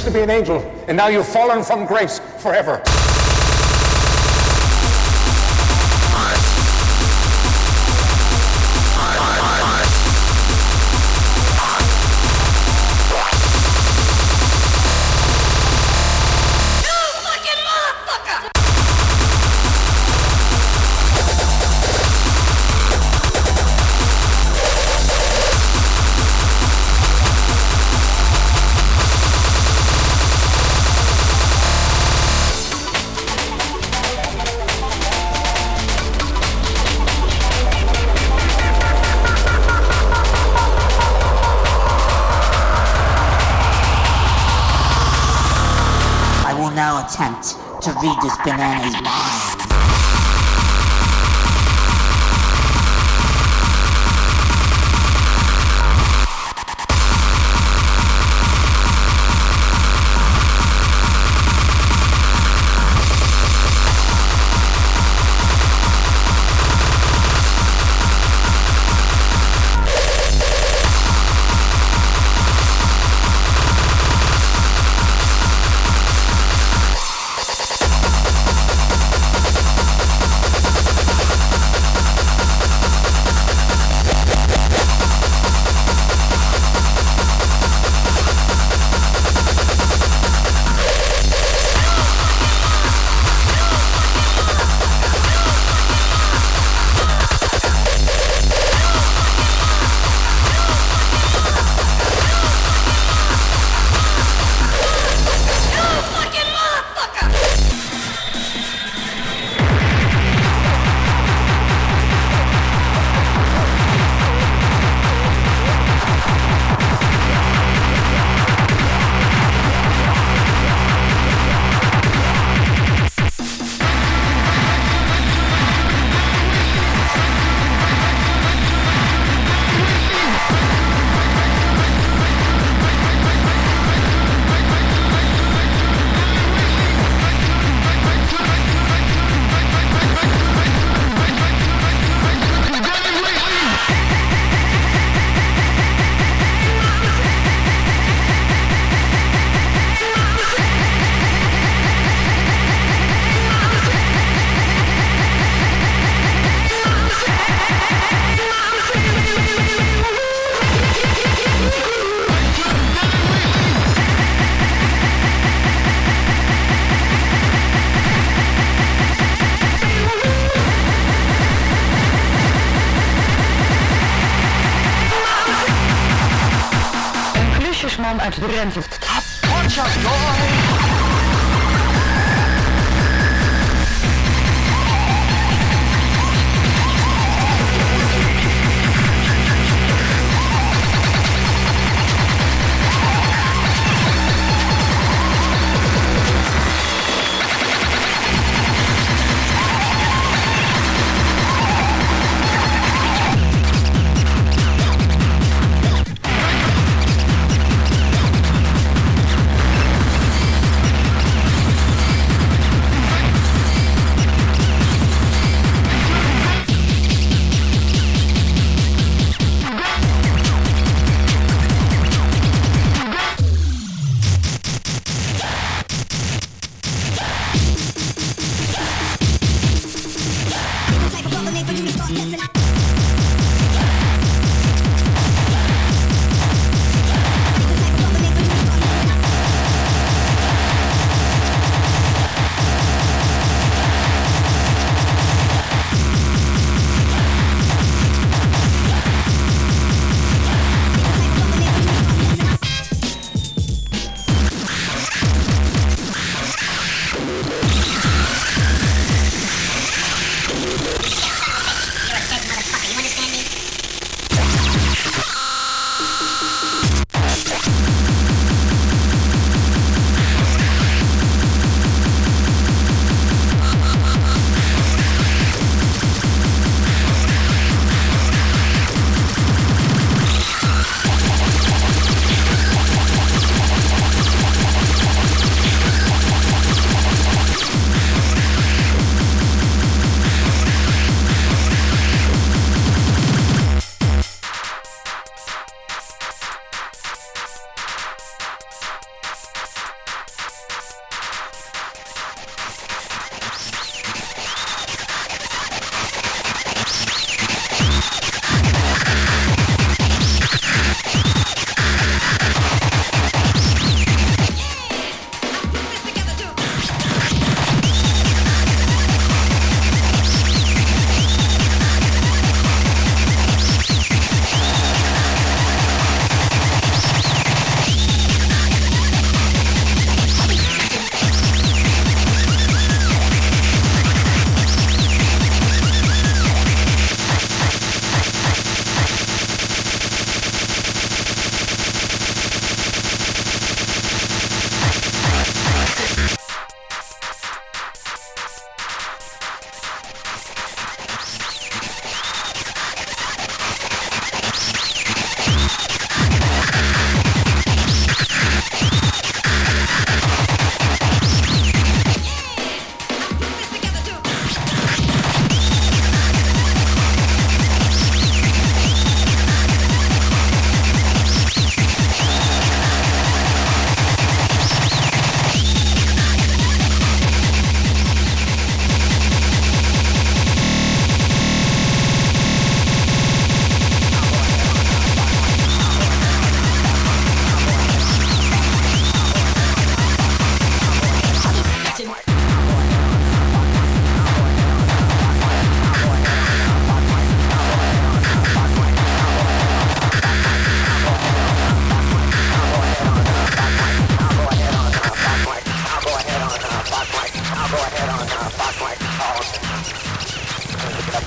used to be an angel, and now you've fallen from grace forever. Read this banana's mind.